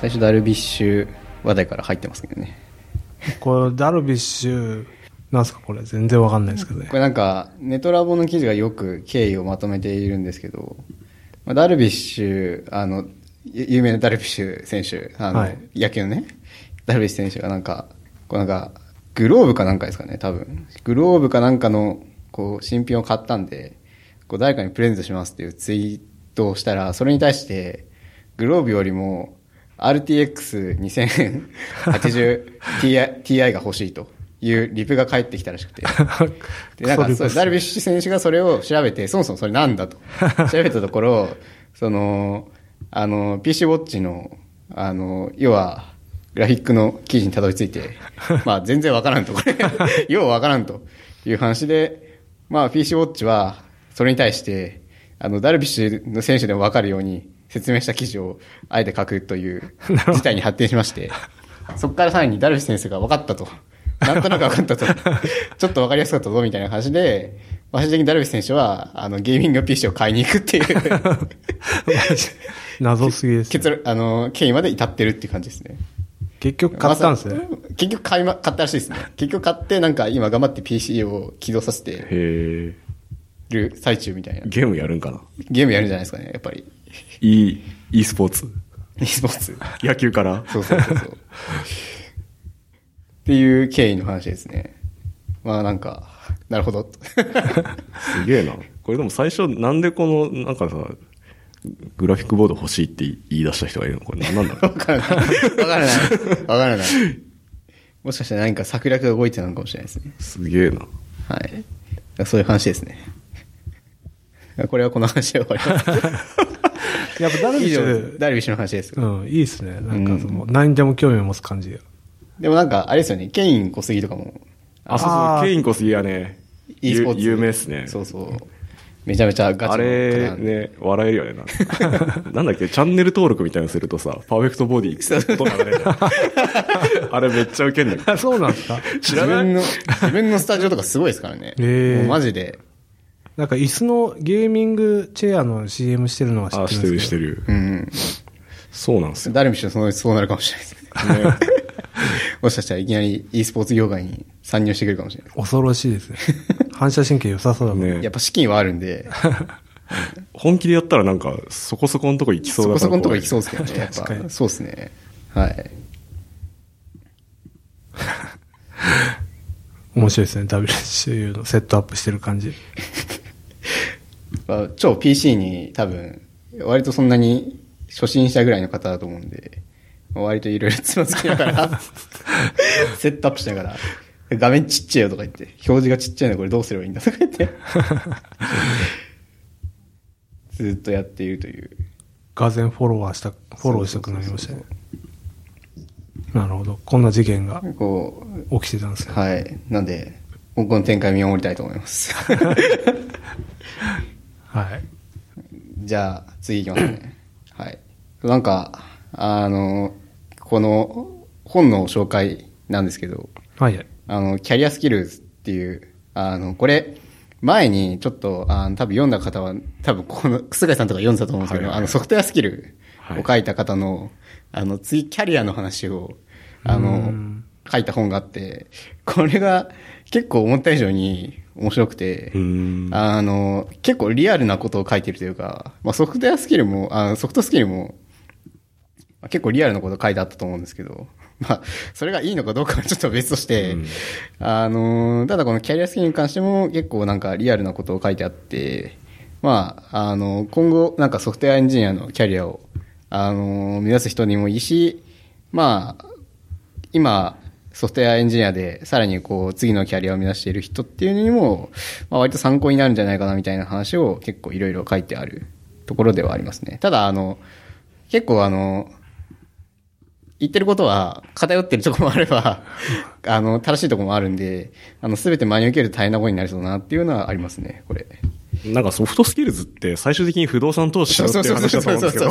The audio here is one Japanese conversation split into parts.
最初ダルビッシュ話題から入ってますけどね。これ、ダルビッシュ、なんすか？これ、全然わかんないですけどねこ。れなんか、ねとらぼの記事がよく経緯をまとめているんですけど、まあ、ダルビッシュ、あの、ゆ有名なダルビッシュ選手、あの、はい野球のね、ダルビッシュ選手がなんか、こうなんか、グローブかなんかですかね、多分。グローブかなんかの、こう、新品を買ったんで、こう、誰かにプレゼントしますっていうツイートをしたら、それに対して、グローブよりも、RTX2080 Ti が欲しいというリプが返ってきたらしくて。で、なんかそう、ダルビッシュ選手がそれを調べて、そもそもそれなんだと。調べたところ、その、あの、PC ウォッチの、あの、要は、グラフィックの記事にたどり着いて、まあ全然わからんと、これ。ようわからんという話で、まあ PC ウォッチは、それに対して、あの、ダルビッシュの選手でもわかるように説明した記事をあえて書くという 事態に発展しまして、そこからさらにダルビッシュ先生が分かったと。なんとなく分かったと。ちょっと分かりやすかったぞ、みたいな話で、最終的にダルビッシュ選手は、あの、ゲーミング PC を買いに行くっていう 謎すぎです、ね。結論、あの、経緯まで至ってるっていう感じですね。結局買ったんですね。結局買いま、買ったらしいですね。結局買って、なんか今頑張って PC を起動させて。る最中みたいな。ゲームやるんかなゲームやるんじゃないですかね、やっぱり。?e、e スポーツ e スポーツ。野球からそうそうそうそう。っていう経緯の話ですね。まあなんか、なるほどと。すげえな。これでも最初なんでこの、なんかさ、グラフィックボード欲しいって言い出した人がいるの？これ何なんだろわからない。わからない。わからない。もしかしたら何か策略が動いてたのかもしれないですね。うすげえな。はい。そういう話ですね。これはこの話で終わります。やっぱダルビッシュ、ダルビッシュの話です。うん、いいですね。なんかその、何にでも興味を持つ感じが。でもなんか、あれですよね、ケイン・コスギとかも、あ、そうそう、ケインコスギはね、e スポーツ。有有名っすね。そうそう。めちゃめちゃガチのあれね、笑えるよね。な なんだっけ、チャンネル登録みたいなのするとさ、パーフェクトボディ、音流れる。あれめっちゃウケんだけど。あ、そうなんですか？自分の、自分のスタジオとかすごいですからね。へーもうマジで。なんか椅子のゲーミングチェアの CM してるのは知ってるあ。してるしてる。うん。そうなんですよ。ダルビッシュそのそうなるかもしれないですね。もしかしたらいきなり e スポーツ業界に参入してくるかもしれない。恐ろしいですね。反射神経良さそうだもん。ねやっぱ資金はあるんで、本気でやったらなんか、そこそこのとこ行きそそうこだからそこのとこ行きそうですけどね。やっぱ、確かにそうですね。はい。面白いですね。WCU のセットアップしてる感じ。まあ、超 PC に多分、割とそんなに初心者ぐらいの方だと思うんで、まあ割といろいろつまずきながら、セットアップしながら、画面ちっちゃいよとか言って、表示がちっちゃいのこれどうすればいいんだとか言って、ずっとやっているという。がぜフォロワーした、フォローしたくなりましたね。なるほど。こんな事件がこ起きてたんですう、ね。はい。なんで、今後の展開見守りたいと思います。はい。じゃあ、次行きますね。はい。なんか、あの、この本の紹介なんですけど、はいはい。あの、キャリアスキルズっていう、あの、これ、前にちょっと、あの、多分読んだ方は、多分この、菅井さんとか読んでたと思うんですけど、はいはいあの、ソフトウェアスキルを書いた方の、あの、次、キャリアの話を、あの、書いた本があって、これが結構思った以上に面白くて。あの、結構リアルなことを書いてるというか、まあ、ソフトウェアスキルも、あソフトスキルも、まあ結構リアルなこと書いてあったと思うんですけど、まあ、それがいいのかどうかはちょっと別として、うんあの、ただこのキャリアスキルに関しても結構なんかリアルなことを書いてあって、まあ、あの、今後なんかソフトウェアエンジニアのキャリアを、あの、目指す人にもいいし、まあ、今、ソフトウェアエンジニアで、さらにこう、次のキャリアを目指している人っていうのにも、まあ割と参考になるんじゃないかなみたいな話を結構いろいろ書いてあるところではありますね。ただ、あの、結構あの、言ってることは偏ってるとこもあれば、あの、正しいとこもあるんで、あの、すべて真に受けると大変なことになりそうだなっていうのはありますね、これ。なんかソフトスキルズって最終的に不動産投資しろっていう話だと思うんですけど。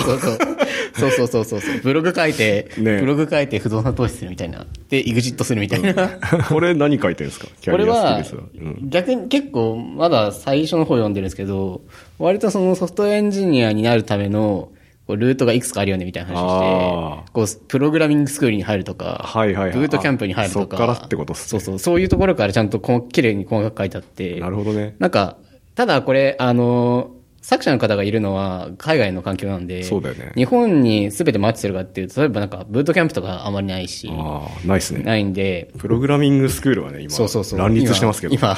そうそうそうそうそう。ブログ書いて、ねブログ書いて不動産投資するみたいな。で、エグジットするみたいな。これ何書いてるんですか？キャリアはスキルズは。うん、逆に結構まだ最初の方読んでるんですけど、割とそのソフトエンジニアになるための、こうルートがいくつかあるよねみたいな話をあして、こう、プログラミングスクールに入るとか、はいはいはいブートキャンプに入るとか。あそっからってことっすねそうそう。そういうところからちゃんとこう綺麗に細かく書いてあって。なるほどね。なんか、ただこれ、あの、作者の方がいるのは海外の環境なんで、そうだよね日本に全てマッチするかっていうと、例えばなんか、ブートキャンプとかあまりないし、ああ、ないっすね。ないんで、プログラミングスクールはね、今、そうそうそう。乱立してますけど。今、今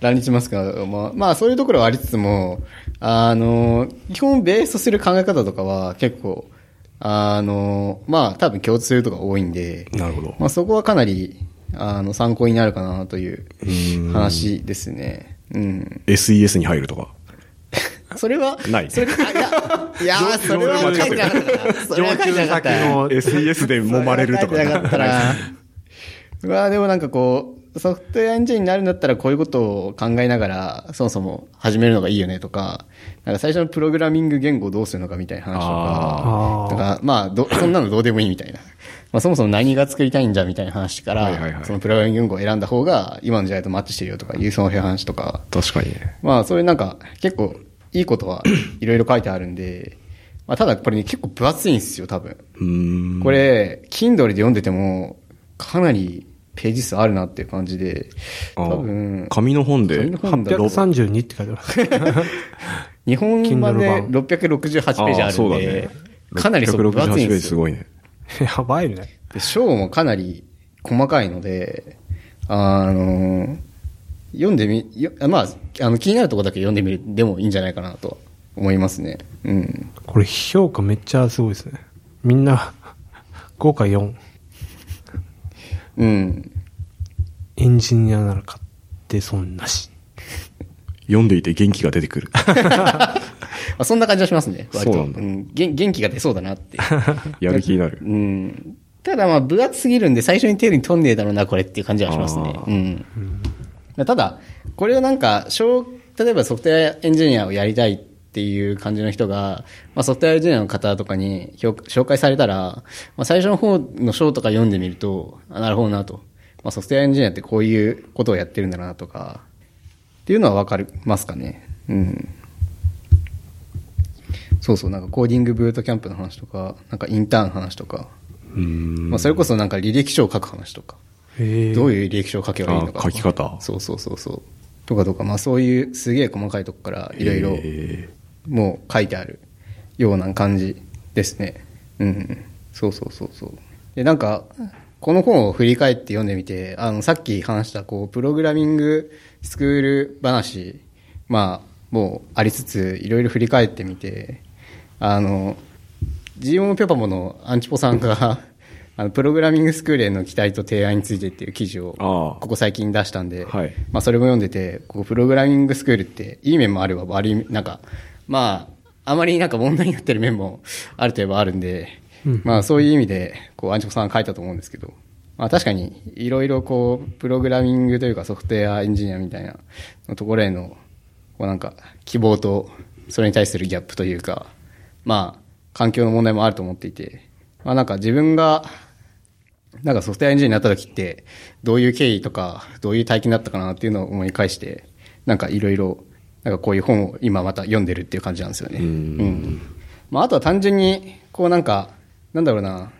乱立してますけど、まあ、まあ、そういうところはありつつも、あの、基本ベースとする考え方とかは結構、あの、まあ、多分共通するとか多いんで、なるほど。まあ、そこはかなり、あの、参考になるかなといううん話ですね。うん。SES に入るとか。それは、ないそれか、いや、いやー、それは書いてなかったな。それは書いてなかった上級先の SES で揉まれるとか。書いてなかったな。うわでもなんかこう、ソフトウェアエンジニアになるんだったらこういうことを考えながら、そもそも始めるのがいいよねとか、なんか最初のプログラミング言語をどうするのかみたいな話とかとか、まあど、そんなのどうでもいいみたいな。まあそもそも何が作りたいんじゃみたいな話かはいはいはい、らそのプログラミング言語を選んだ方が今の時代とマッチしてるよとかいうその話とか、確かにね。まあ、そういうなんか、結構、いいことは いろいろ書いてあるんで、まあ、ただこれね、結構分厚いんですよ、多分。これ、Kindle で読んでても、かなりページ数あるなっていう感じで、あ多分、紙の本で、紙の本だと832って書いてます。日本版で Kindle 版668ページあるそうんだでね、。かなりそう分厚いん668ペーですよ。ジすごいね。やばいね。で章もかなり細かいので、あの、読んでみ、よまあ、あの、気になるところだけ読んでみるでもいいんじゃないかなと思いますね。うん。これ評価めっちゃすごいですね。みんな、5か4。うん。エンジニアなら買って損なし。読んでいて元気が出てくる。まあ、そんな感じはしますね。割と。そうなんだん元元気が出そうだなって。やる気になる。うん。ただまあ、分厚すぎるんで、最初に手に取んねえだろうな、これっていう感じはしますねあ。うん。ただ、これをなんか、小、例えばソフトウェアエンジニアをやりたいっていう感じの人が、まあ、ソフトウェアエンジニアの方とかに評紹介されたら、まあ、最初の方の章とか読んでみると、あなるほどなと。まあ、ソフトウェアエンジニアってこういうことをやってるんだなとか、っていうのはわかりますかね。うん。そうそう、なんかコーディングブートキャンプの話とか、なんかインターンの話とか、うーん。まあ、それこそなんか履歴書を書く話とか。どういう履歴書を書けばいいのか書き方そうそうそうそう。とかとか、まあそういうすげえ細かいとこからいろいろえもう書いてあるような感じですね。うん。そうそうそうそう。で、なんか、この本を振り返って読んでみて、あの、さっき話した、こう、プログラミングスクール話、まあ、もうありつつ、いろいろ振り返ってみて、あの、ジオモペパモのアンチポさんが、あの、プログラミングスクールへの期待と提案についてっていう記事を、ここ最近出したんで、はい。まあそれも読んでて、こう、プログラミングスクールって、いい面もあれば悪い、なんか、まあ、あまりなんか問題になってる面もあるといえばあるんで、まあそういう意味で、こう、アンチポさんが書いたと思うんですけど、まあ確かに、いろいろこう、プログラミングというかソフトウェアエンジニアみたいなのところへの、こうなんか、希望と、それに対するギャップというか、まあ、環境の問題もあると思っていて、まあなんか自分が、なんかソフトウェアエンジニアになった時って、どういう経緯とか、どういう体験だったかなっていうのを思い返して、なんかいろいろ、なんかこういう本を今また読んでるっていう感じなんですよね。うんうん。まああとは単純に、こうなんか、なんだろうな、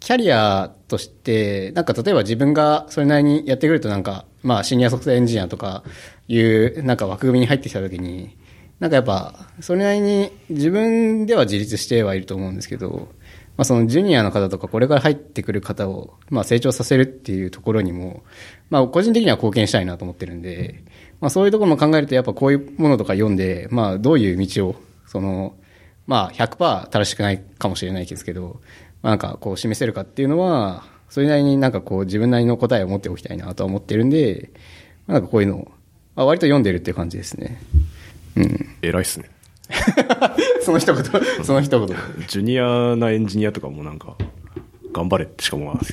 キャリアとして、なんか例えば自分がそれなりにやってくるとなんか、まあシニアソフトエンジニアとかいうなんか枠組みに入ってきた時に、なんかやっぱ、それなりに自分では自立してはいると思うんですけど、まあそのジュニアの方とかこれから入ってくる方を、まあ成長させるっていうところにも、まあ個人的には貢献したいなと思ってるんで、まあそういうところも考えるとやっぱこういうものとか読んで、まあどういう道を、その、まあ100%正しくないかもしれないですけど、まあなんかこう示せるかっていうのは、それなりになんかこう自分なりの答えを持っておきたいなとは思ってるんで、まあなんかこういうのを、まあ割と読んでるっていう感じですね。うん。偉いっすね。その一言、その一言。ジュニアなエンジニアとかもなんか、頑張れってしか思わない。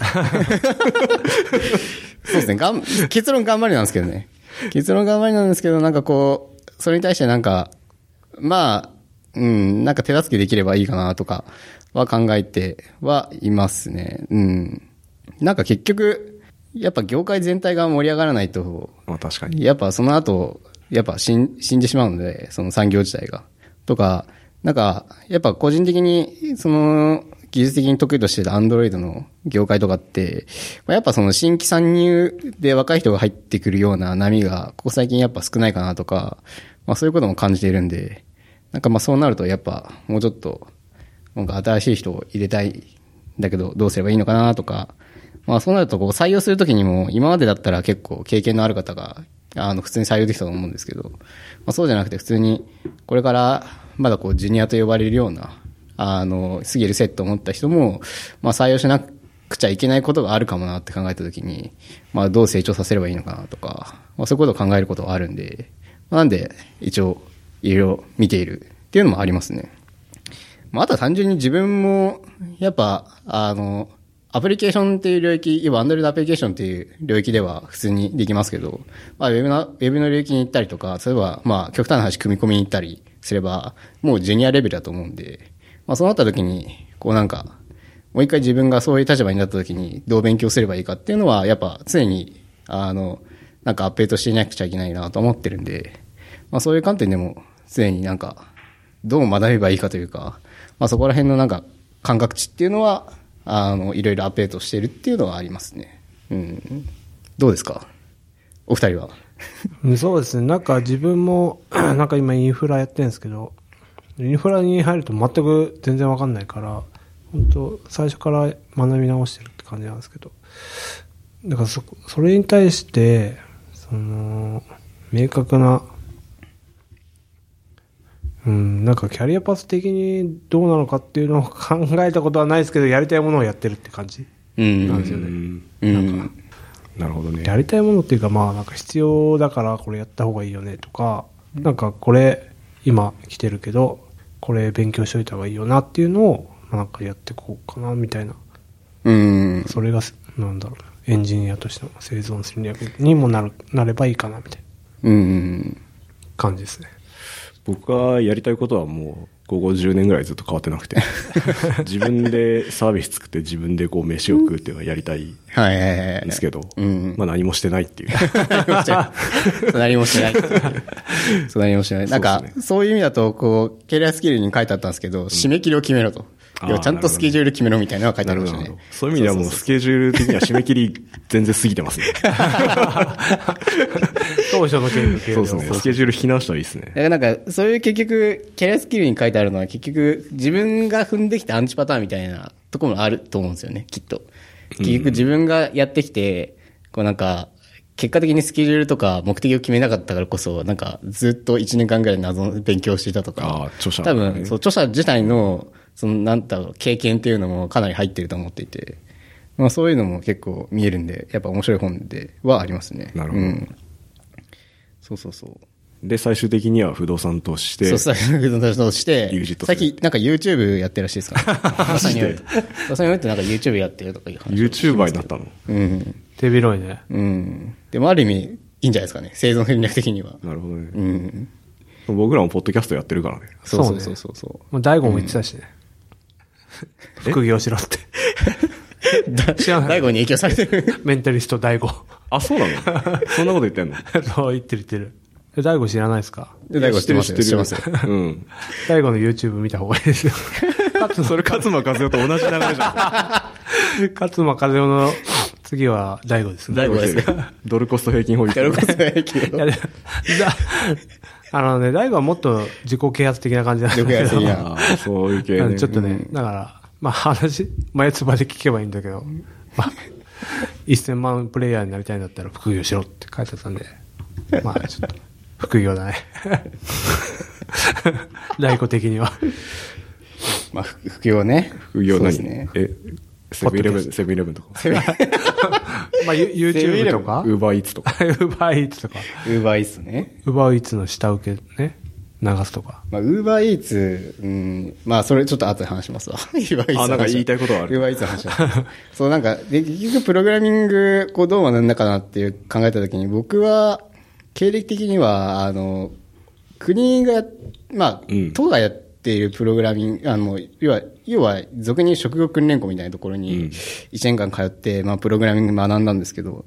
そうですね。がん、結論頑張りなんですけどね。結論頑張りなんですけど、なんかこう、それに対してなんか、まあ、うん、なんか手助けできればいいかなとかは考えてはいますね。うん。なんか結局、やっぱ業界全体が盛り上がらないと、まあ確かに。やっぱその後、やっぱ死ん死んでしまうので、その産業自体が。とか、なんか、やっぱ個人的に、その、技術的に得意としてた Android の業界とかって、まあやっぱその新規参入で若い人が入ってくるような波が、ここ最近やっぱ少ないかなとか、まあそういうことも感じているんで、なんかまあそうなるとやっぱもうちょっと、なんか新しい人を入れたいんだけどどうすればいいのかなとか、まあそうなるとこう採用するときにも今までだったら結構経験のある方が、あの普通に採用できたと思うんですけど、まあそうじゃなくて普通にこれからまだこうジュニアと呼ばれるような、あの、過ぎるセットを持った人も、まあ採用しなくちゃいけないことがあるかもなって考えたときに、まあどう成長させればいいのかなとか、まあそういうことを考えることはあるんで、なんで一応いろいろ見ているっていうのもありますね。まああとは単純に自分も、やっぱ、あの、アプリケーションっていう領域、要は Android アプリケーションっていう領域では普通にできますけど、まあ、ウェブの、ウェブの領域に行ったりとか、例えば、まあ、極端な話、組み込みに行ったりすれば、もうジュニアレベルだと思うんで、まあ、そうなった時に、こうなんか、もう一回自分がそういう立場になった時にどう勉強すればいいかっていうのは、やっぱ常に、あの、なんかアップデートしていなくちゃいけないなと思ってるんで、まあそういう観点でも常になんか、どう学べばいいかというか、まあそこら辺のなんか感覚値っていうのは、あの、いろいろアップデートしてるっていうのはありますね。うん。どうですか？お二人は。そうですね。なんか自分も、なんか今インフラやってるんですけど、インフラに入ると全く全然わかんないから、本当最初から学び直してるって感じなんですけど、だからそ、それに対して、その、明確な、うん、なんかキャリアパス的にどうなのかっていうのを考えたことはないですけど、やりたいものをやってるって感じ？うん。なんですよね。なるほどね。やりたいものっていうか、まあなんか必要だからこれやった方がいいよねとか、なんかこれ今来てるけど、これ勉強しといた方がいいよなっていうのを、まあなんかやっていこうかなみたいな。うん。それが、なんだろうな、エンジニアとしての生存戦略にもなる、なればいいかなみたいなうん。感じですね。僕がやりたいことはもう、ここ10年ぐらいずっと変わってなくて、自分でサービス作って自分でこう飯を食うっていうのがやりたい。んですけど、うん。まあ何もしてないっていう。何もしてない。そう何もしてない。なんかそういう意味だと、こう、キャリアスキルに書いてあったんですけど、締め切りを決めろと。あー要はちゃんとスケジュール決めろみたいなのが書いてありましたね。。そういう意味ではもうスケジュール的には締め切り全然過ぎてますね。当初の計画そうですね。スケジュール引き直したらいいですねだ。からなんか、そういう結局、キャリアスキルに書いてあるのは結局、自分が踏んできたアンチパターンみたいなところもあると思うんですよね、きっと。結局自分がやってきて、こうなんか、結果的にスケジュールとか目的を決めなかったからこそ、なんかずっと1年間ぐらい謎の勉強していたとあかー、著者多分、そう、著者自体の、その、なんだろう、経験っていうのもかなり入ってると思っていて、まあそういうのも結構見えるんで、やっぱ面白い本ではありますね。なるほどうん。そうそうそう。で、最終的には不動産投資して、そう、スタッフの人として、っきなんか YouTube やってるらしいですか？ら、ね。まさに言うと。まさに言うとなんか YouTube やってるとかいう話。YouTuber になったの？うん。手広いね。うん。でもある意味、いいんじゃないですかね。生存戦略的には。なるほどね。うん。僕らもポッドキャストやってるからね。そうそうそううそうそまあ、大悟も言ってたしね。副業しろって。う。知らない大悟に影響されてる。メンタリスト大悟。あ、そうなの？そんなこと言ってんの？そう言ってる言ってる。え大悟知らないですか？で、大悟知ってますよ。知ってますよ。うん。大悟の YouTube 見た方がいいですよ。それ勝間和代と同じ流れじゃ 勝間和代の次は大悟ですね。大悟です。ドルコスト平均法律。やることないけど。いやでだあのね、大悟はもっと自己啓発的な感じなんですけど そういう系ね。ちょっとね、だから、まあ話、前つばで聞けばいいんだけど、まあ、1000万プレイヤーになりたいんだったら副業しろって書いてあったんで、まあちょっと、副業だね。大悟的には。まあ、副業ね。副業ですね。え、セブンイレブン、セブンイレブンとか。まあ、ユ YouTube とか、ウーバーイーツとか。ウーバーイーツとか、ウーバーイーツね。ウーバーイーツの下請けね、流すとか。まあ、ウーバーイーツ、うん、まあ、それちょっと後で話しますわ。ウーバーイーツあなんか言いたいことはあるウーバーイーツの話します。そう、なんか、で、結局プログラミング、こう、どう学んだかなっていう考えたときに、僕は、経歴的には、あの、国が、まあうん、都がやっているプログラミング、あの、要は、要は、俗に職業訓練校みたいなところうんに、1年間通って、まあ、プログラミング学んだんですけど、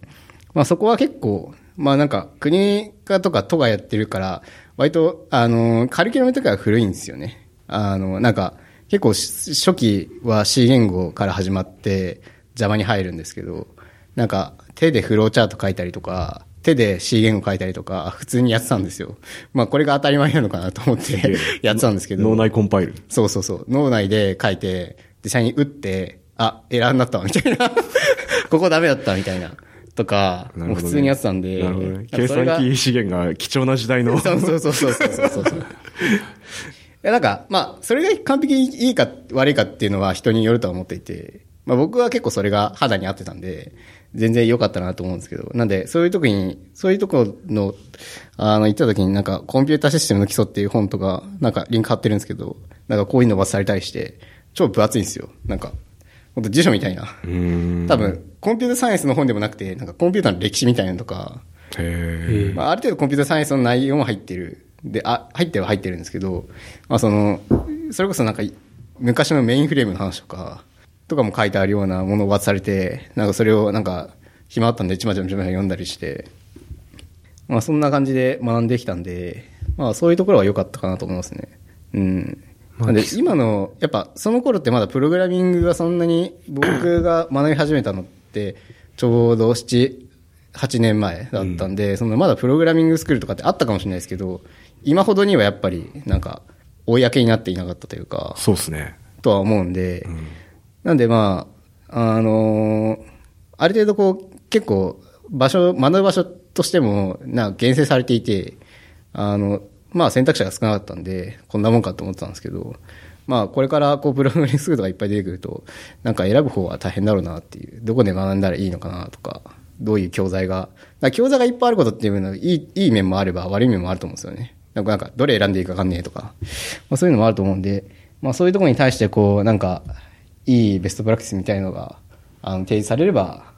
まあ、そこは結構、まあ、なんか、国がとか都がやってるから、割と、あの、カリキュラムとかが古いんですよね。あの、なんか、結構し初期は C 言語から始まって Java に入るんですけど、なんか手でフローチャート書いたりとか、手で C 言語書いたりとか、普通にやってたんですよ。まあこれが当たり前なのかなと思って やってたんですけど。脳内コンパイル。そうそうそう。脳内で書いて、実際に打って、あ、エラーになったわ、みたいな。ここダメだった、みたいな。とか、ね普通にやってたんで。なるほどね。なん計算機資源が貴重な時代の。そうそうそうそうそうそうそう。いや、なんか、まあ、それが完璧にいいか悪いかっていうのは人によるとは思っていて、まあ僕は結構それが肌に合ってたんで、全然良かったなと思うんですけど、なんで、そういう時に、そういうとこの、あの、行った時になんか、コンピューターシステムの基礎っていう本とか、なんかリンク貼ってるんですけど、なんかこういうのばされたりして、超分厚いんですよ。なんか、本当辞書みたいな。多分、コンピューターサイエンスの本でもなくて、なんかコンピューターの歴史みたいなのとか、へまあ、ある程度コンピューターサイエンスの内容も入ってる。で、あ、入っては入ってるんですけど、まあその、それこそなんか、昔のメインフレームの話とか、とかも書いてあるようなものを渡されて、なんかそれをなんか、暇あったんでちまちまちまちま読んだりして、まあそんな感じで学んできたんで、まあそういうところは良かったかなと思いますね。うん。なんで今の、やっぱその頃ってまだプログラミングがそんなに僕が学び始めたのって、ちょうど7、8年前だったんで、そのまだプログラミングスクールとかってあったかもしれないですけど、今ほどにはやっぱりなんか、公になっていなかったというか、そうですね。とは思うんで、なんでまあ、あのーある程度こう、結構、場所、学ぶ場所としても、な厳選されていて、あの、まあ選択肢が少なかったんで、こんなもんかと思ってたんですけど、まあこれからこう、プログラミングスクールとかいっぱい出てくると、なんか選ぶ方は大変だろうなっていう、どこで学んだらいいのかなとか、どういう教材が、教材がいっぱいあることっていうのは、いい、いい面もあれば悪い面もあると思うんですよね。なんか、なんかどれ選んでいいか分かんねえとか、まあそういうのもあると思うんで、まあそういうところに対してこう、なんか、いいベストプラクティスみたいのが、あの、提示されれば、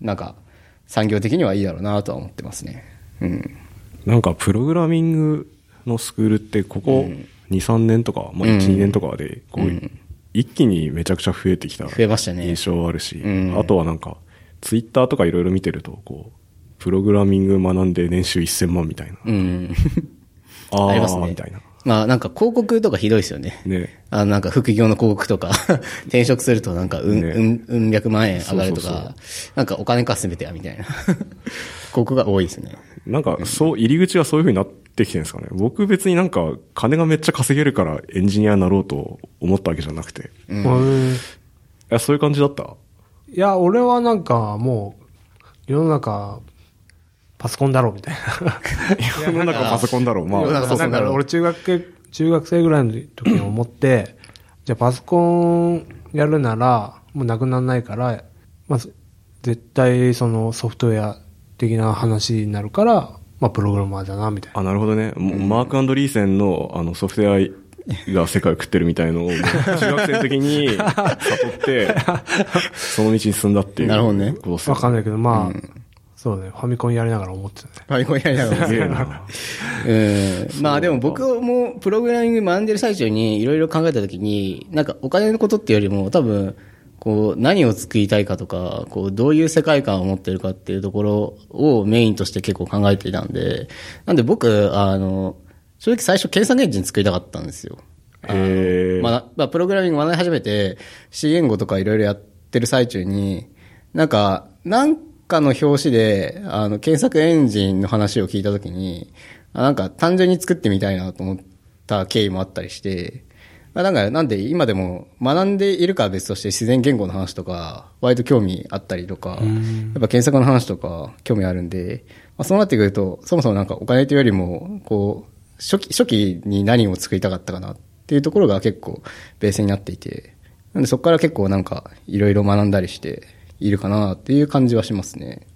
なんか、産業的にはいいだろうなとは思ってますね。うん。なんか、プログラミングのスクールって、ここ2、3年とか、まあ1、うん2年とかで、こう、うん一気にめちゃくちゃ増えてきた増えましたね印象あるし、うんあとはなんか、ツイッターとかいろいろ見てると、こう、プログラミング学んで年収1000万みたいな。うん。あありますね。みたいな。まあなんか広告とかひどいですよね。ね。あのなんか副業の広告とか、転職するとなんかうん、ねうん、うん百万円上がるとそうそうか、なんかお金かすべてやみたいな。広告が多いですね。なんか、そう、入り口がそういう風になってきてるんですかね。僕別になんか、金がめっちゃ稼げるからエンジニアになろうと思ったわけじゃなくて。いうんや、そういう感じだった？いや、俺はなんかもう、世の中、パソコンだろうみたいな。世の中パソコンだろう。まあ、なんか俺中学系、中学生ぐらいの時に思って、じゃあパソコンやるなら、もうなくならないから、まあ、絶対そのソフトウェア的な話になるから、まあプログラマーだな、みたいな。あ、なるほどね。もうマークリーセンの、あの、ソフトウェアが世界を食ってるみたいのを、中学生の時に 悟って、その道に進んだっていう。なるほどねわかんないけど、まあ、そうね、ファミコンやりながら思ってたね。ファミコンやりながらすげ えな。うん。まあでも僕もプログラミング学んでる最中にいろいろ考えたときに、なんかお金のことっていうよりも多分、こう何を作りたいかとか、こうどういう世界観を持ってるかっていうところをメインとして結構考えていたんで、なんで僕、あの、正直最初検索エンジン作りたかったんですよ。へーまあ、まあ、プログラミング学び始めて C 言語とかいろいろやってる最中に、なんか、なんかの表紙で、あの、検索エンジンの話を聞いたときに、あなんか単純に作ってみたいなと思った経緯もあったりして、まあ、なんか、なんで今でも学んでいるかは別として自然言語の話とか、割と興味あったりとか、やっぱ検索の話とか興味あるんで、まあ、そうなってくると、そもそもなんかお金というよりも、こう、初期、初期に何を作りたかったかなっていうところが結構ベースになっていて、なんでそこから結構なんかいろいろ学んだりしているかなっていう感じはしますね。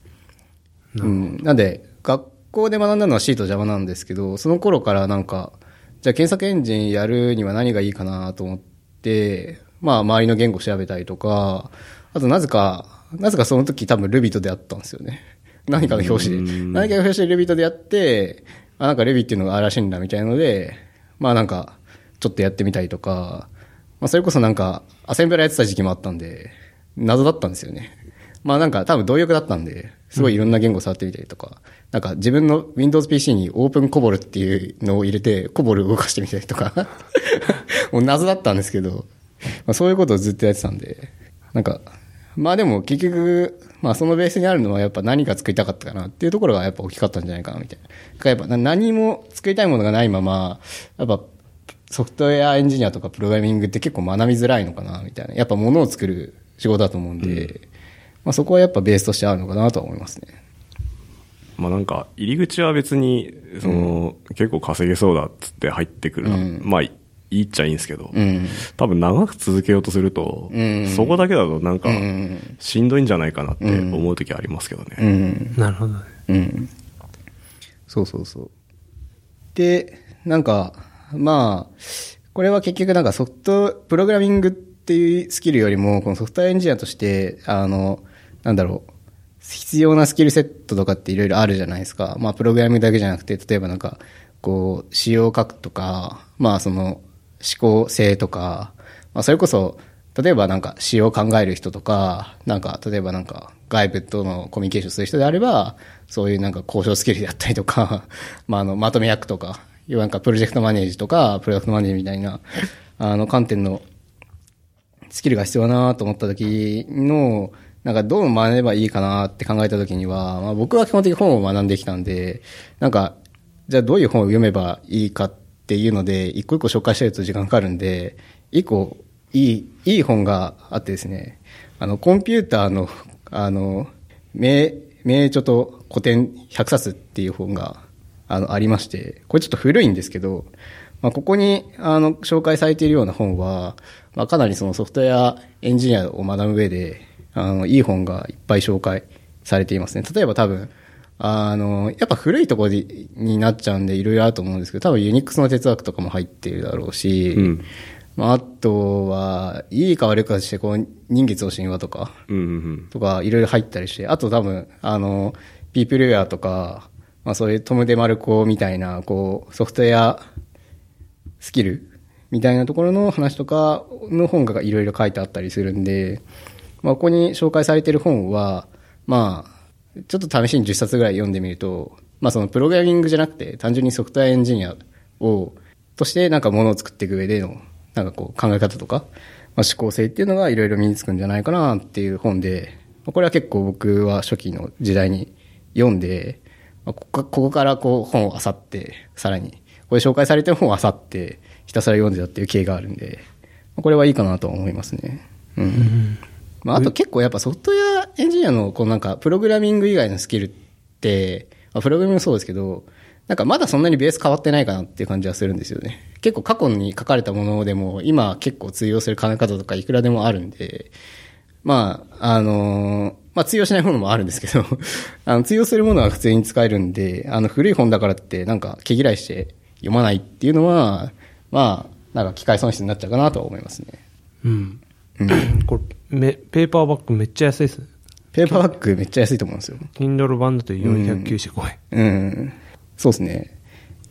うん。なんで、学校で学んだのは C と Java なんですけど、その頃からなんか、じゃあ検索エンジンやるには何がいいかなと思って、まあ周りの言語調べたりとか、あとなぜか、なぜかその時多分 Ruby と出会ったんですよね。何かの表紙で。何かの表紙で Ruby と出会って、あ、なんか Ruby っていうのがあるらしいんだみたいなので、まあなんか、ちょっとやってみたりとか、まあそれこそなんか、アセンブラやってた時期もあったんで、謎だったんですよね。まあなんか多分同欲だったんで、すごいいろんな言語触ってみたりとか、なんか自分の Windows PC に Open コボルっていうのを入れて、コボル動かしてみたりとか、もう謎だったんですけど、まあそういうことをずっとやってたんで、なんか、まあでも結局、まあそのベースにあるのはやっぱ何が作りたかったかなっていうところがやっぱ大きかったんじゃないかなみたいな。やっぱ何も作りたいものがないまま、やっぱソフトウェアエンジニアとかプログラミングって結構学びづらいのかなみたいな。やっぱ物を作る仕事だと思うんで、うん、まあそこはやっぱベースとしてあるのかなとは思いますね。まあなんか、入り口は別に、その、うん、結構稼げそうだっつって入ってくるのは、うん、まあいいっちゃいいんですけど、うん、多分長く続けようとすると、うん、そこだけだとなんか、しんどいんじゃないかなって思う時ありますけどね。うん、なるほどね。うん。そうそうそう。で、なんか、まあ、これは結局なんかソフト、プログラミングっていうスキルよりも、このソフトウェアエンジニアとして、あの、なんだろう、必要なスキルセットとかっていろいろあるじゃないですか。まあ、プログラミングだけじゃなくて、例えばなんか、こう、仕様を書くとか、まあ、その、思考性とか、まあ、それこそ、例えばなんか仕様を考える人とか、なんか、例えばなんか、外部とのコミュニケーションする人であれば、そういうなんか交渉スキルであったりとか、まあ、あの、まとめ役とか、要はなんかプロジェクトマネージとか、プロダクトマネージみたいな、あの、観点のスキルが必要だなと思った時の、なんかどう学べばいいかなって考えた時には、まあ僕は基本的に本を学んできたんで、なんか、じゃあどういう本を読めばいいかっていうので、一個一個紹介したりと時間かかるんで、一個いい、いい本があってですね、あの、コンピューターの、あの、名、名著と古典100冊っていう本が、あの、ありまして、これちょっと古いんですけど、まあ、ここに、あの、紹介されているような本は、まあ、かなりそのソフトウェアエンジニアを学ぶ上で、あの、いい本がいっぱい紹介されていますね。例えば多分、あの、やっぱ古いところになっちゃうんでいろいろあると思うんですけど、多分ユニックスの哲学とかも入っているだろうし、うん、まあ、あとは、いいか悪いかして、こう、人月の神話とか、とか、いろいろ入ったりして、あと多分、あの、ピープルウェアとか、まあそういうトム・デ・マルコみたいな、こう、ソフトウェアスキルみたいなところの話とかの本がいろいろ書いてあったりするんで、まあここに紹介されてる本は、まあ、ちょっと試しに10冊ぐらい読んでみると、まあそのプログラミングじゃなくて、単純にソフトウェアエンジニアを、としてなんかものを作っていく上での、なんかこう考え方とか、まあ、思考性っていうのがいろいろ身につくんじゃないかなっていう本で、これは結構僕は初期の時代に読んで、ここここからこう本を漁って、さらに、これ紹介されてる本を漁って、ひたすら読んでたっていう経があるんで、これはいいかなと思いますね。うん。まあ、あと結構やっぱソフトウェアエンジニアのこうなんかプログラミング以外のスキルって、まあ、プログラミングもそうですけど、なんかまだそんなにベース変わってないかなっていう感じはするんですよね。結構過去に書かれたものでも今結構通用する考え方とかいくらでもあるんで、まあ、あのー、まあ通用しないものもあるんですけど あの通用するものは普通に使えるんで、あの古い本だからってなんか毛嫌いして読まないっていうのは、まあ、なんか機械損失になっちゃうかなと思いますね。うん。うん、これめ、ペーパーバッグめっちゃ安いですね。ペーパーバッグめっちゃ安いと思うんですよ。Kindle 版だと495円。うん。うん、そうですね。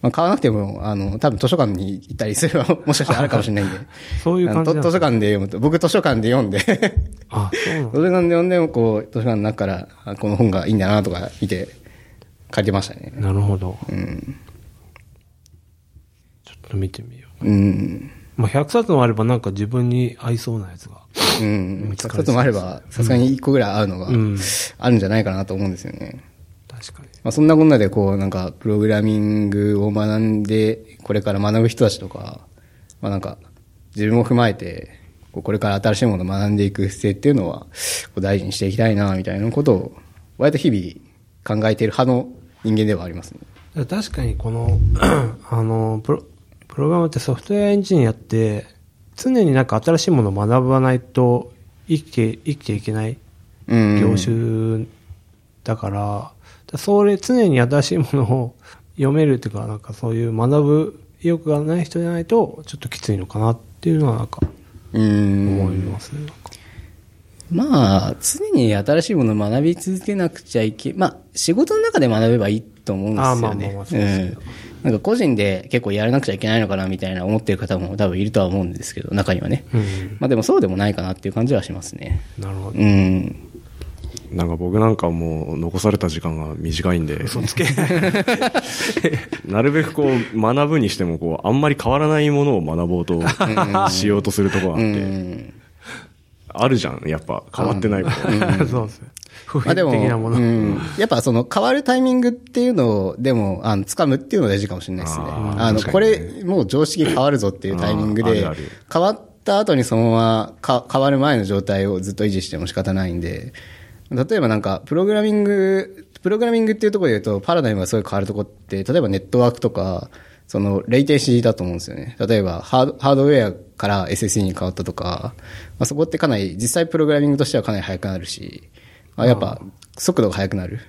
まあ、買わなくても、あの、多分図書館に行ったりすれば、もしかしたらあるかもしれないんで。そういう感じ図書館で読むと、僕図書館で読んで あ、そうなん図書館で読んでも、こう、図書館の中から、この本がいいんだなとか見て、書いてましたね。なるほど。うん。ちょっと見てみよう。うん。まあ、100冊もあればなんか自分に合いそうなやつが。うん。100冊もあれば、さすがに1個ぐらい合うのが、あるんじゃないかなと思うんですよね。確かに。まあ、そんなこんなでこう、なんか、プログラミングを学んで、これから学ぶ人たちとか、まあなんか、自分も踏まえて、これから新しいものを学んでいく姿勢っていうのは、大事にしていきたいな、みたいなことを、割と日々考えている派の人間ではありますね。確かにこの、あの、プロ、プログラムってソフトウェアエンジニアって、常になんか新しいものを学ばないと生きて、生きていけない業種だから、それ常に新しいものを読めるっていうか、なんかそういう学ぶ意欲がない人じゃないと、ちょっときついのかなっていうのはなんか、思いますね。まあ、常に新しいものを学び続けなくちゃいけ、まあ、仕事の中で学べばいいと思うんですよね。あまあまあまあそうですうんなんか個人で結構やらなくちゃいけないのかなみたいな思ってる方も多分いるとは思うんですけど、中にはね。うん、まあでもそうでもないかなっていう感じはしますね。なるほど。うん。なんか僕なんかもう残された時間が短いんで、嘘つけ。なるべくこう学ぶにしてもこうあんまり変わらないものを学ぼうとしようとするところがあって、うんあるじゃん、やっぱ変わってないこと。そうですね。普まあでも、遍的なもの。うん、やっぱその変わるタイミングっていうのを、でも、あの、掴むっていうのが大事かもしれないですね。あの、ねれ、もう常識変わるぞっていうタイミングであるある、変わった後にそのままか変わる前の状態をずっと維持しても仕方ないんで、例えばなんか、プログラミング、プログラミングっていうところで言うと、パラダイムがすごい変わるところって、例えばネットワークとか、その、レイテンシーだと思うんですよね。例えば、ハードハードウェアから SSE に変わったとか、まあ、そこってかなり、実際プログラミングとしてはかなり速くなるし、まあ、やっぱ、速度が速くなる。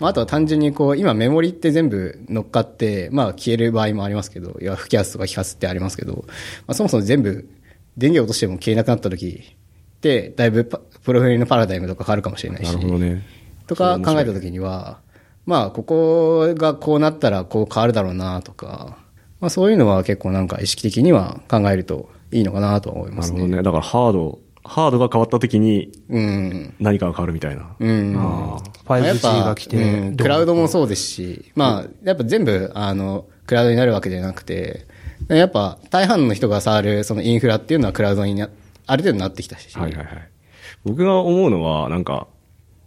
まあ、あとは単純にこう、今メモリって全部乗っかって、まあ消える場合もありますけど、いや、不気圧とか揮発ってありますけど、まあ、そもそも全部電源落としても消えなくなった時って、だいぶパプロフィールのパラダイムとか変わるかもしれないし。なるほどね。とか考えた時には、まあ、ここがこうなったらこう変わるだろうなとか、まあそういうのは結構なんか意識的には考えるといいのかなとは思いますね。なるほどね。だからハード、ハードが変わった時にうん。何かが変わるみたいな。うん。あーまあやっ 5G ぱが来て、うんクラウドもそうですし、まあ、やっぱ全部、あの、クラウドになるわけじゃなくて、やっぱ大半の人が触るそのインフラっていうのはクラウドにな、ある程度なってきたし。はいはいはい。僕が思うのは、なんか、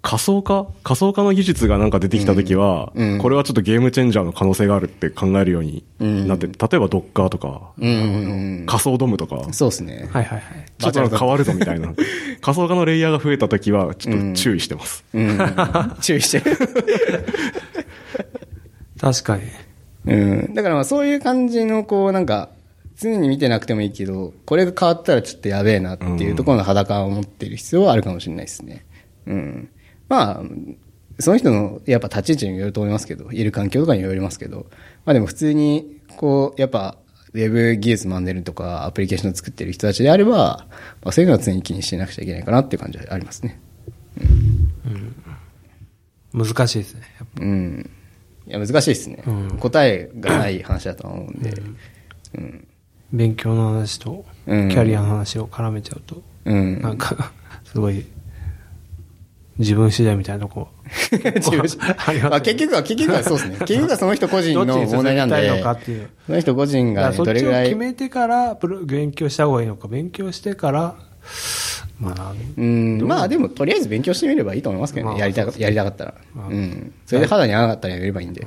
仮想化？仮想化の技術がなんか出てきた時は、うんうんこれはちょっとゲームチェンジャーの可能性があるって考えるようになって、例えばドッカーとか、うんうんうん。仮想ドムとか、そうですね。はいはいはい。ちょっと変わるぞみたいな。仮想化のレイヤーが増えた時は、ちょっと注意してます。うん。注意してる。確かに。うん。だからまあそういう感じの、こうなんか、常に見てなくてもいいけど、これが変わったらちょっとやべえなっていうところの裸を持ってる必要はあるかもしれないですね。うん。まあ、その人のやっぱ立ち位置によると思いますけど、いる環境とかによりますけど、まあでも普通に、こう、やっぱ、ウェブ技術学んでるとか、アプリケーションを作ってる人たちであれば、まあそういうのは常に気にしてなくちゃいけないかなっていう感じはありますね。難しいですね。やっぱうん。いや、難しいですね。うん答えがない話だとは思うんで。勉強の話と、キうんャリアの話を絡めちゃうと、うん。なんか、すごい、自分次第みたいなとこ。ありますねまあ結局は、結局はそうですね。結局はその人個人のどっちに進問題なんでみたいのか、っていう。その人個人がねどれぐらい、決めてから、プロ勉強した方がいいのか、勉強してから、まあ、うん、まあでも、とりあえず勉強してみればいいと思いますけどね。まあやりたかやりたかったら。まあうん。それで肌に合わなかったらやればいいんで。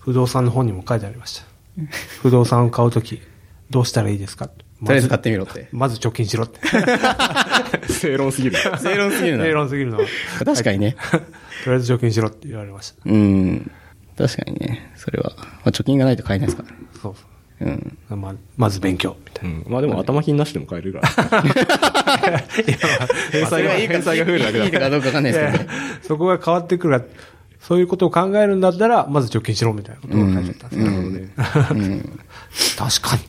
不動産の本にも書いてありました。不動産を買うとき、どうしたらいいですか？ととりあえず買ってみろって。まず貯金しろって。正論すぎる。正論すぎるな正論すぎるのは。確かにね。とりあえず貯金しろって言われました。うん。確かにね。それは。まあ貯金がないと買えないですからね。そううん。そう。まあ、まず勉強、みたいな。うん。まあでも頭金なしでも買えるから。返済が、返済が増えるだけいいのだかどうかわかんないですけどね。そこが変わってくるから、そういうことを考えるんだったら、まず貯金しろみたいなことが書いてあったんですね。うん。確かに。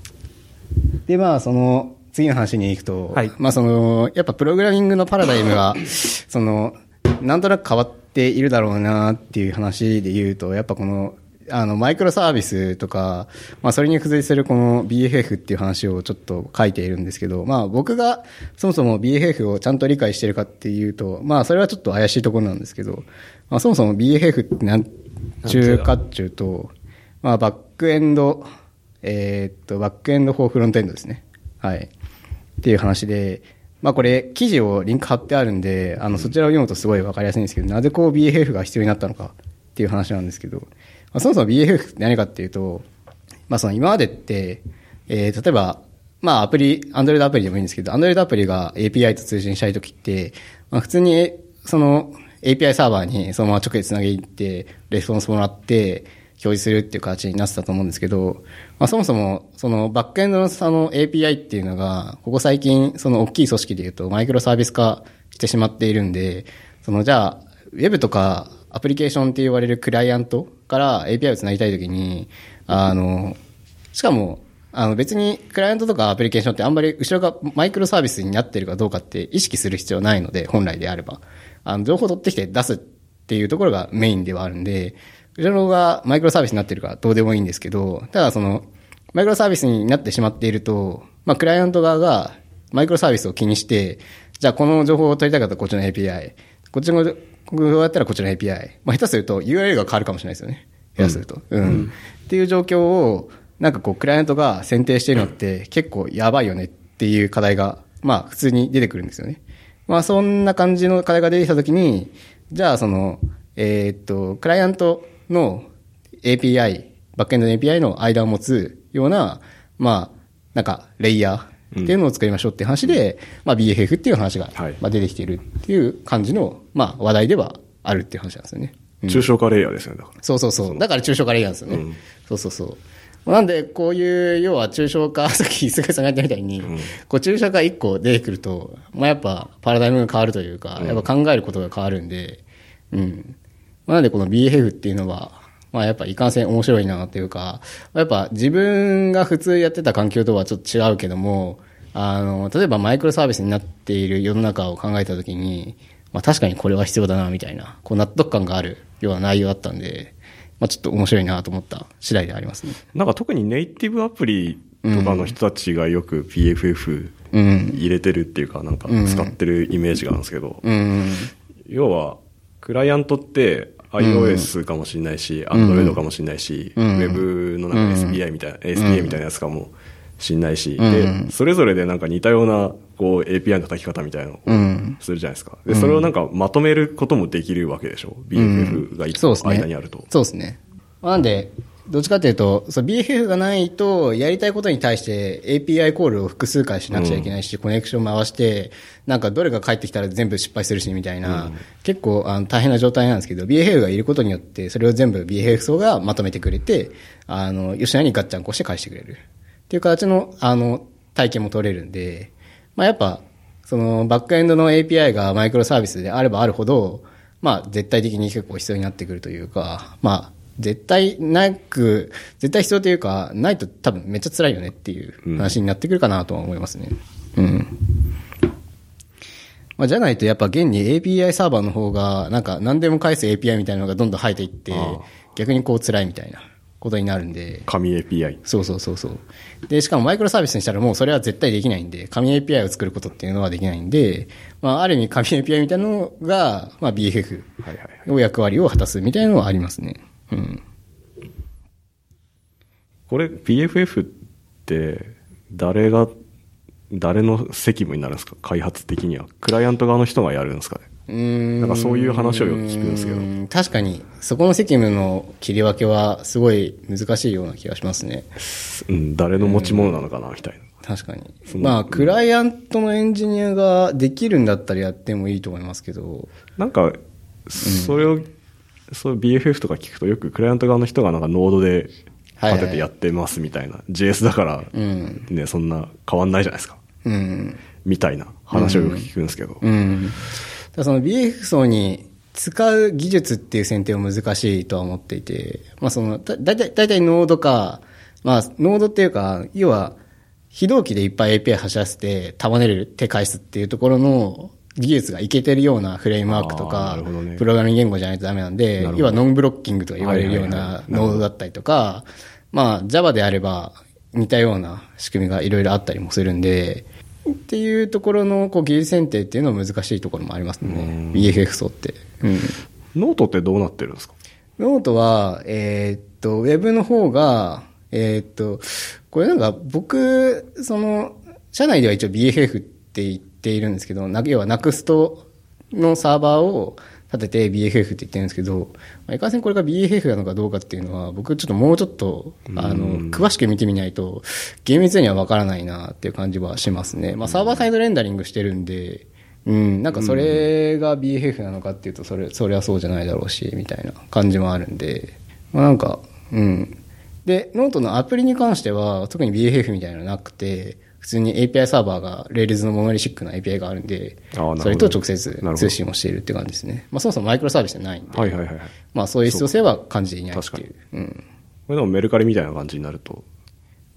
で、まあ、その、次の話に行くと、はい。まあ、その、やっぱプログラミングのパラダイムが、その、なんとなく変わっているだろうなっていう話で言うと、やっぱこの、あの、マイクロサービスとか、まあ、それに付随するこの BFF っていう話をちょっと書いているんですけど、まあ、僕がそもそも BFF をちゃんと理解してるかっていうと、まあ、それはちょっと怪しいところなんですけど、まあ、そもそも BFF ってなんちゅうかっちゅうと、まあ、バックエンド、えーっと、バックエンドフォーフロントエンドですね。はい。っていう話で、まあこれ、記事をリンク貼ってあるんで、あの、そちらを読むとすごいわかりやすいんですけど、なぜこう BFF が必要になったのかっていう話なんですけど、まあ、そもそも BFF って何かっていうと、まあその今までって、えー例えば、まあアプリ、Android アプリでもいいんですけど、Android アプリが API と通信したいときって、まあ普通に、えその API サーバーにそのまま直でつなげって、レスポンスもらって、表示するっていう形になってたと思うんですけど、まあそもそも、そのバックエンドのその API っていうのが、ここ最近、その大きい組織で言うと、マイクロサービス化してしまっているんで、そのじゃあ、ウェブとかアプリケーションって言われるクライアントから API をつなぎたいときに、あの、しかも、あの別にクライアントとかアプリケーションってあんまり後ろがマイクロサービスになってるかどうかって意識する必要ないので、本来であれば。あの、情報取ってきて出すっていうところがメインではあるんで、後ろがマイクロサービスになってるかどうでもいいんですけど、ただその、マイクロサービスになってしまっていると、まあ、クライアント側がマイクロサービスを気にして、じゃあこの情報を取りたかったらこっちの API、こっちの、こうやったらこっちの API。まあ、下手すると URL が変わるかもしれないですよね。下手すると。うん。うん、っていう状況を、なんかこう、クライアントが選定しているのって結構やばいよねっていう課題が、まあ、普通に出てくるんですよね。まあ、そんな感じの課題が出てきたときに、じゃあ、その、えー、っと、クライアントの API、バックエンドの API の間を持つような、まあ、なんか、レイヤーっていうのを作りましょうっていう話で、うん、まあ BFF っていう話が、まあ出てきているっていう感じの、まあ話題ではあるっていう話なんですよね。うん、抽象化レイヤーですよね、だから。そうそうそう。だから抽象化レイヤーですよね。うん、そうそうそう。なんで、こういう、要は抽象化、さっき菅井さんが言ったみたいに、うん、こう抽象化1個出てくると、まあやっぱパラダイムが変わるというか、やっぱ考えることが変わるんで、うん。まあ、なんでこの BFF っていうのは、まあやっぱいかんせん面白いなっていうか、やっぱ自分が普通やってた環境とはちょっと違うけども、あの、例えばマイクロサービスになっている世の中を考えたときに、まあ確かにこれは必要だなみたいな、こう納得感があるような内容だったんで、まあちょっと面白いなと思った次第でありますね。なんか特にネイティブアプリとかの人たちがよく PFF 入れてるっていうか、なんか使ってるイメージがあるんですけど、要は、クライアントって iOS かもしれないし、Android かもしれないし、Web のなんか SPI みたいな、SPA みたいなやつかもしれないし、で、それぞれでなんか似たような、こう API の書き方みたいなのをするじゃないですか。で、それをなんかまとめることもできるわけでしょ ?BFF が一個間にあると。そうですね。なんで、どっちかというと、そう、BFF がないと、やりたいことに対して API コールを複数回しなくちゃいけないし、うん、コネクション回して、なんかどれが返ってきたら全部失敗するし、みたいな、うん、結構あの大変な状態なんですけど、BFF がいることによって、それを全部 BFF 層がまとめてくれて、あの、吉田にガッチャンコして返してくれる。っていう形の、あの、体験も取れるんで、まあやっぱ、その、バックエンドの API がマイクロサービスであればあるほど、まあ絶対的に結構必要になってくるというか、まあ、絶対なく、絶対必要というか、ないと多分めっちゃ辛いよねっていう話になってくるかなとは思いますね。うん。まあ、じゃないとやっぱ現に API サーバーの方が、なんか何でも返す API みたいなのがどんどん生えていって、逆にこう辛いみたいなことになるんで。紙 API。そうそうそうそう。で、しかもマイクロサービスにしたらもうそれは絶対できないんで、紙 API を作ることっていうのはできないんで、まあ、ある意味紙 API みたいなのが、まあ BFF の役割を果たすみたいなのはありますね。うん。これ PFF って誰が、誰の責務になるんですか？開発的には。クライアント側の人がやるんですかね？うんなんかそういう話をよく聞くんですけど。確かに、そこの責務の切り分けはすごい難しいような気がしますね。うん、誰の持ち物なのかな、みたいな。確かに。まあ、クライアントのエンジニアができるんだったらやってもいいと思いますけど。なんか、それをそう BFF とか聞くとよくクライアント側の人がなんかノードで立ててやってますみたいな。JS だから、ね、そんな変わんないじゃないですか。うん。みたいな話をよく聞くんですけど。うん。うんその BF 層に使う技術っていう選定は難しいとは思っていて、まあその、だ、だいたい、だいたいノードか、まあ、ノードっていうか、要は、非同期でいっぱい API 走らせて束ねる手返すっていうところの技術がいけてるようなフレームワークとか、ね、プログラミング言語じゃないとダメなんで、要はノンブロッキングとか言われるようなノードだったりとか、まあ Java であれば似たような仕組みがいろいろあったりもするんで、っていうところのこう技術選定っていうのは難しいところもありますね。BFF 層って。うん。ノートってどうなってるんですか？ノートは、えー、っと、ウェブの方が、えー、っと、これなんか僕、その、社内では一応 BFF って言って、ているんですけど、要は NUXT のサーバーを立てて BFF って言ってるんですけど、いかんせんこれが BFF なのかどうかっていうのは、僕ちょっともうちょっと、あの、詳しく見てみないと、厳密にはわからないなっていう感じはしますね。まあ、サーバーサイドレンダリングしてるんで、うん、なんかそれが BFF なのかっていうと、それ、それはそうじゃないだろうし、みたいな感じもあるんで、まあなんか、うん。で、ノートのアプリに関しては、特に BFF みたいなのなくて、普通に API サーバーが、 Railsのモノリシックな API があるんで、それと直接通信をしているって感じですね。まあそもそもマイクロサービスじゃないんで、はいはいはい、まあそういう必要性は感じていないっていう。うん。これでもメルカリみたいな感じになると、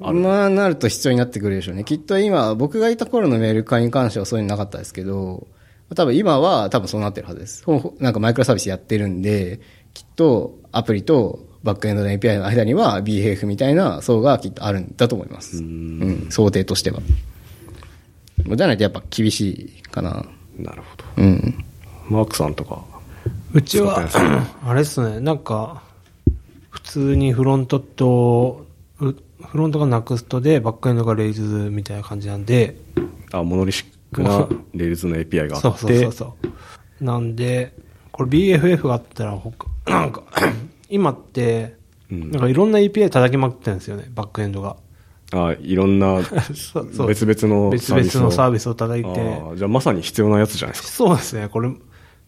まあなると必要になってくるでしょうね。きっと今、僕がいた頃のメルカリに関してはそういうのなかったですけど、多分今は多分そうなってるはずです。なんかマイクロサービスやってるんで、きっとアプリとバックエンドの API の間には BFF みたいな層がきっとあるんだと思います。うん,、想定としては。じゃないとやっぱ厳しいかな。なるほど。うん。マークさんとか。うちは あれですね、なんか、普通にフロントと、うフロントが Nuxt で、バックエンドが Rails みたいな感じなんで、あ、モノリシックな Rails の API があって。そうそうそうそう。なんで、これ BFF があったら他、なんか、今って、うんなんかいろんな API 叩きまくってるんですよね、バックエンドが。あいろんな 別々の別サービスを々のサービスを叩いて。じゃあまさに必要なやつじゃないですか。そうですね、これ、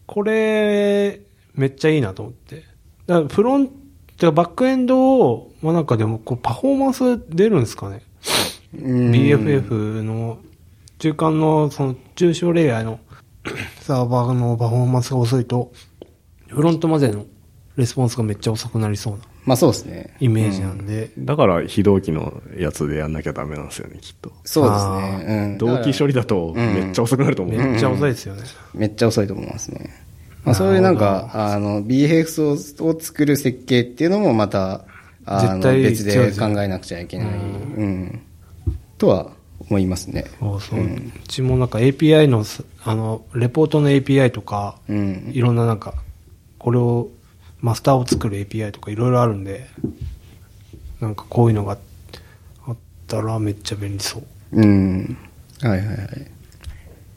これ、めっちゃいいなと思って。だからフロント、バックエンドを、まあなんかでも、こうパフォーマンス出るんですかね。うん BFF の中間のその中小レイヤーの サーバーのパフォーマンスが遅いと、フロントまでのレスポンスがめっちゃ遅くなりそうなまあそうですね。イメージなんで、だから非同期のやつでやんなきゃダメなんですよね、きっと。そうですね。うん。同期処理だとんめっちゃ遅くなると思う。めっちゃ遅いですよね。めっちゃ遅いと思いますね。まあ、そういうなんか、あの、BFX を作る設計っていうのもまた、あの、絶対別で考えなくちゃいけない。うん。とは思いますね。そうそう。うちもなんか API のす、あの、レポートの API とか、うん。いろんななんか、これを、マスターを作る API とかいろいろあるんで、なんかこういうのがあったらめっちゃ便利そう。うん。はいはいはい。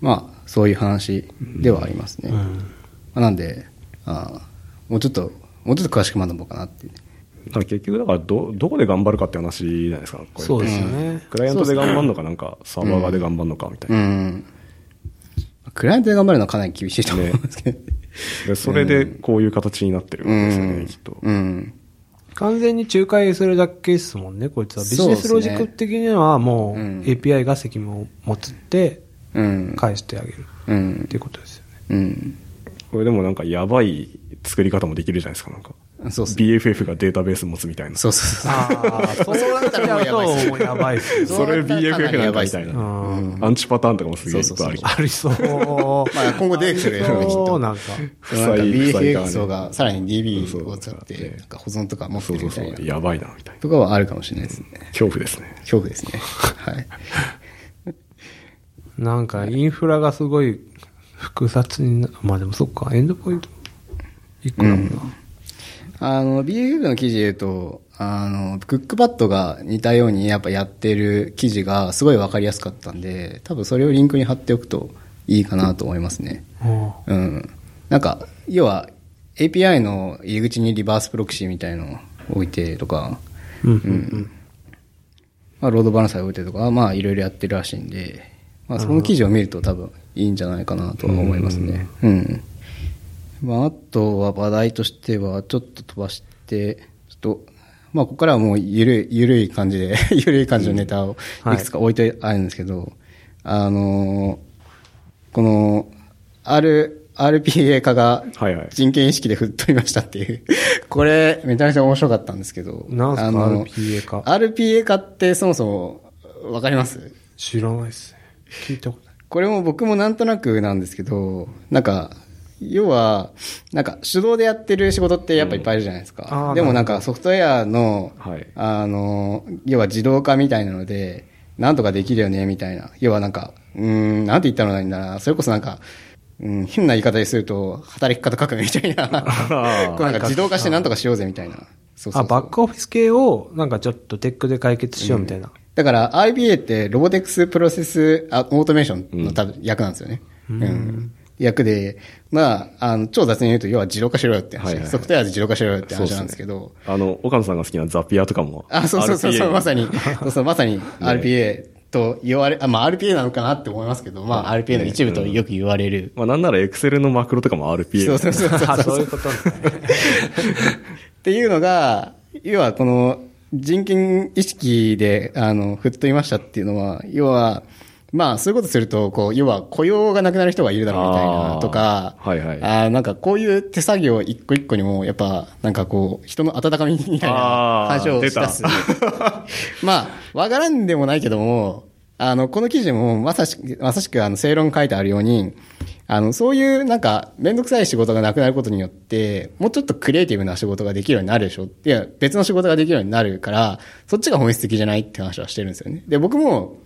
まあ、そういう話ではありますね。まうん。あなんで、あもうちょっと、もうちょっと詳しく学ぼうかなっていう。だから結局だからど、どこで頑張るかって話じゃないですか。これそうですよね。クライアントで頑張るのか、なんかサーバー側で頑張るのかみたいうな。ん。クライアントで頑張るのはかなり厳しいと思うんですけど。で それでこういう形になってるんですよね、きっと。うん。完全に仲介するだけですもんね、こいつは。ビジネスロジック的にはもううん API が責務を持つってうん。返してあげるうんっていうことですよね。うん。これでもなんかやばい作り方もできるじゃないですか、なんか。そうっすね。BFF がデータベース持つみたいな。そうそうそう。ああ、そうなったらもうやばいです。やばいっす。それ BFF なんりやばいっすかみたいな。うんアンチパターンとかもすげえいっぱいある。ありそう。まあ今後出てくるよねきっとそう、なんか。そうなんか負債負債がさらに DB を使っそうて、なんか保存とか持ってそうそうそるみたいうな。やばいな、みたいな。とかはあるかもしれないですね。恐怖ですね。恐怖ですね。はい。なんかインフラがすごい複雑にな、まあでもそっか、エンドポイント一個だもんな。あの、BFF の記事で言うと、あの、クックパッドが似たようにやっぱやってる記事がすごいわかりやすかったんで、多分それをリンクに貼っておくといいかなと思いますね。あうん。なんか、要は API の入り口にリバースプロキシみたいのを置いてとか、あうんうんまあ、ロードバランサーを置いてとか、まあ、いろいろやってるらしいんで、まあ、その記事を見ると多分いいんじゃないかなとは思いますね。うん。まあ、あとは話題としては、ちょっと飛ばして、ちょっと、まあ、ここからはもうゆるい、ゆるい感じで、ゆるい感じのネタをいくつか置いてあるんですけど、あのーこの、R、RPA 化がはいはい人権意識で吹っ飛びましたっていう。これ、めちゃめちゃ面白かったんですけど。なん RPA 化？RPA 化ってそもそも、わかります？知らないっすね。聞いたことない。これも僕もなんとなくなんですけど、なんか、要は、なんか手動でやってる仕事ってやっぱいっぱいいるじゃないですか。うんでもなんかソフトウェアの、はいあの、要は自動化みたいなので、なんとかできるよね、みたいな。要はなんか、うーん、なんて言ったらいいんだな。それこそなんか、うん、変な言い方ですると、働き方革命みたいな。あ こうなんか自動化してなんとかしようぜ、みたいな。そうそうあ、バックオフィス系をなんかちょっとテックで解決しようみたいな。だから RPA ってロボテクスプロセスあオートメーションの多分役なんですよね。うん。役で、まあ、あの、超雑に言うと、要は自動化しろよって話、はいはいソフトウェアで自動化しろよって話なんですけど、あの、岡野さんが好きなザピアとかも。あ、そうそうそうそう、まさに、そうそう、まさに RPA と言われ、あ、まあ RPA なのかなって思いますけど、まあ RPA の一部とよく言われる。まあなんならエクセルのマクロとかも RPA。そうそうそうそう。あ、そういうことね。っていうのが、要はこの人権意識で、あの、吹っ飛びましたっていうのは、要は、まあ、そういうことすると、こう、要は雇用がなくなる人がいるだろうみたいな、とか、はいはいあーなんかこういう手作業一個一個にも、やっぱ、なんかこう、人の温かみみたいなあー話をしだす。まあ、わからんでもないけども、あの、この記事もまさしく、まさしくあの、正論書いてあるように、あの、そういうなんか、めんどくさい仕事がなくなることによって、もうちょっとクリエイティブな仕事ができるようになるでしょ。いや、別の仕事ができるようになるから、そっちが本質的じゃないって話はしてるんですよね。で、僕も、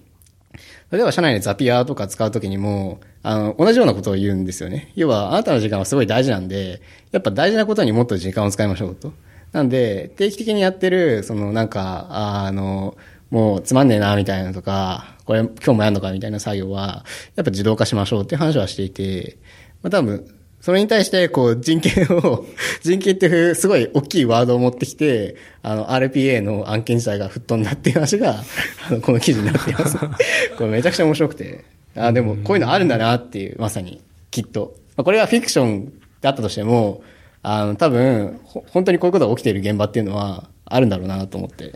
例えば社内でザピアとか使うときにも、あの、同じようなことを言うんですよね。要は、あなたの時間はすごい大事なんで、やっぱ大事なことにもっと時間を使いましょうと。なんで、定期的にやってる、そのなんか、あの、もうつまんねえな、みたいなとか、これ今日もやんのかみたいな作業は、やっぱ自動化しましょうって話はしていて、まあ多分、それに対して、こう、人権を 人権っていうすごい大きいワードを持ってきて、あの、RPA の案件自体が吹っ飛んだっていう話が、あの、この記事になっています。これめちゃくちゃ面白くて、あでも、こういうのあるんだなっていう、まさに、きっと。まあ、これはフィクションだったとしても、あの、多分、本当にこういうことが起きている現場っていうのは、あるんだろうなと思って、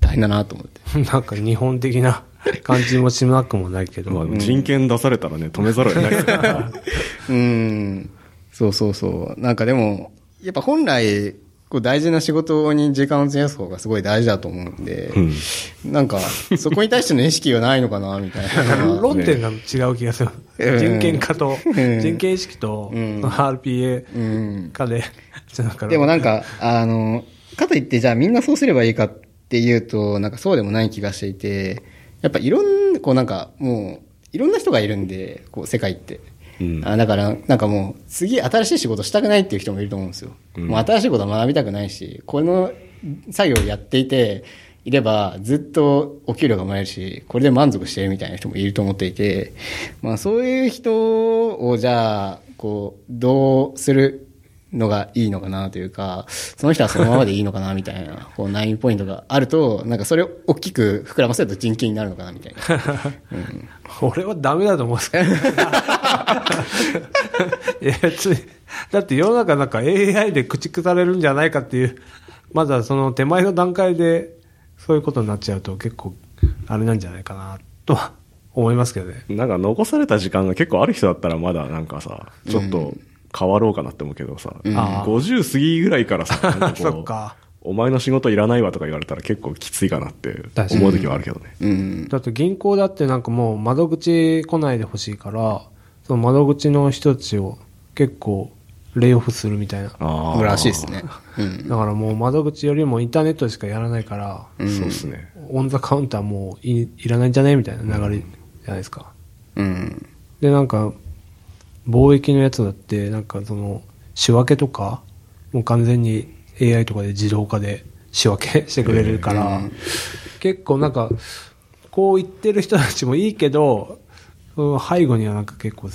大変だなと思って。なんか日本的な感じもしなくもないけど。まあ、人権出されたらね、止めざるを得ないですから。うん。そうそうそう。なんかでも、やっぱ本来、こう大事な仕事に時間を費やす方がすごい大事だと思うんで、うん、なんか、そこに対しての意識がないのかな、みたいな。論点が違う気がする。人権化と、人権意識と、RPA 化で、でもなんか、あの、かといってじゃあみんなそうすればいいかっていうと、なんかそうでもない気がしていて、やっぱいろんな、こうなんかもう、いろんな人がいるんで、こう世界って。うん、あだから、なんかもう、次新しい仕事したくないっていう人もいると思うんですよ。うん、もう新しいことは学びたくないし、この作業をやっていて、いれば、ずっとお給料がもらえるし、これで満足してるみたいな人もいると思っていて、まあそういう人をじゃあ、こう、どうするのがいいのかなというか、その人はそのままでいいのかなみたいな、こう、ナインポイントがあると、なんかそれを大きく膨らませると人権になるのかなみたいな。うん、俺はダメだと思うんですけど。いや、別に、だって世の中なんか AI で駆逐されるんじゃないかっていう、まずはその手前の段階でそういうことになっちゃうと結構、あれなんじゃないかな、とは思いますけどね。なんか残された時間が結構ある人だったらまだなんかさ、ちょっと、うん変わろうかなって思うけどさ、うん、50過ぎぐらいからさ、そっか。お前の仕事いらないわとか言われたら結構きついかなって思う時はあるけどね。うん、だって銀行だってなんかもう窓口来ないでほしいから、その窓口の人たちを結構レイオフするみたいな。ああ。らしいですね。うん、だからもう窓口よりもインターネットでしかやらないから、うん、そうですね。オンザカウンターもういいらないんじゃねみたいな流れじゃないですか。うん。で、なんか、貿易のやつだって、なんかその、仕分けとか、もう完全に AI とかで自動化で仕分け してくれるから、結構なんか、こう言ってる人たちもいいけど、背後にはなんか結構、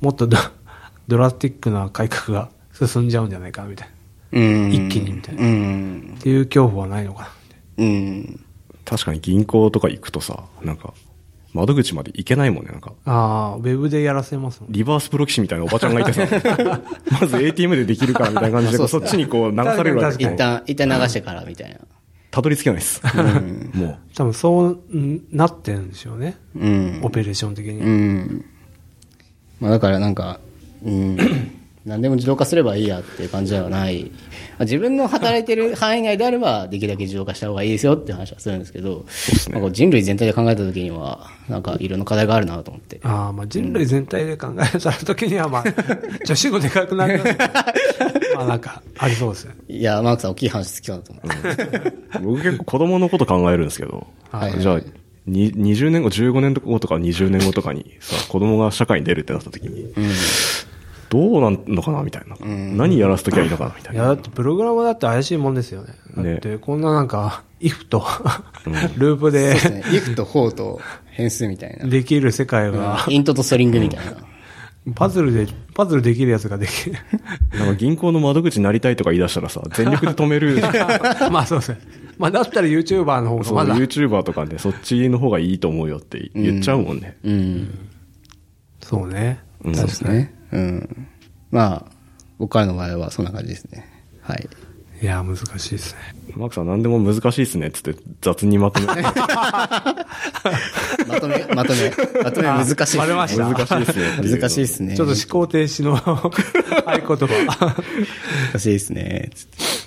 もっとド ドラスティックな改革が進んじゃうんじゃないかみたいな。一気にみたいな。っていう恐怖はないのかな。うん。確かに銀行とか行くとさ、なんか、窓口まで行けないもんね、なんか。ああ、ウェブでやらせますもん、リバースプロキシみたいなおばちゃんがいてさ、まず ATM でできるからみたいな感じで、そっちにこう流されるわけ一旦、一旦流してからみたいな。たどり着けないです。うん、もう。多分そうなってるんでしょうね。うん。オペレーション的に。うん。まあだからなんか、うん。何でも自動化すればいいやっていう感じではない。自分の働いてる範囲内であれば、できるだけ自動化した方がいいですよって話はするんですけど、ね、なんか人類全体で考えたときには、なんかいろんな課題があるなと思って。ああ、まあ人類全体で考えたときには、まあ、女子語でかくなりますまあなんか、ありそうですね。いや、マークさん大きい話好きだと思う。僕結構子供のこと考えるんですけど、はい、じゃあ、20年後、15年後とか20年後とかにさ、子供が社会に出るってなった時に、うんどうなんのかなみたいな。何やらせときゃいいのかなみたいな。いや、だってプログラムだって怪しいもんですよね。だってこんななんか、if と ループで、そうですね。if と for と変数みたいな。できる世界が、イントとストリングみたいな。パズルで、パズルできるやつができる。なんか銀行の窓口になりたいとか言い出したらさ、全力で止める。まあそうですね。まあだったら YouTuber の方がまだ。YouTuber とかね、そっちの方がいいと思うよって言っちゃうもんね。うん。うん、そうね。そうですね。うん。まあ、僕からの場合はそんな感じですね。はい。いや、難しいですね。マークさん何でも難しいですねっつって雑に まとめ。まとめ、まとめ、まとめ難しいですね。ました難しいですね。難しいですね。ちょっと思考停止の 合言葉。難しいですね。つって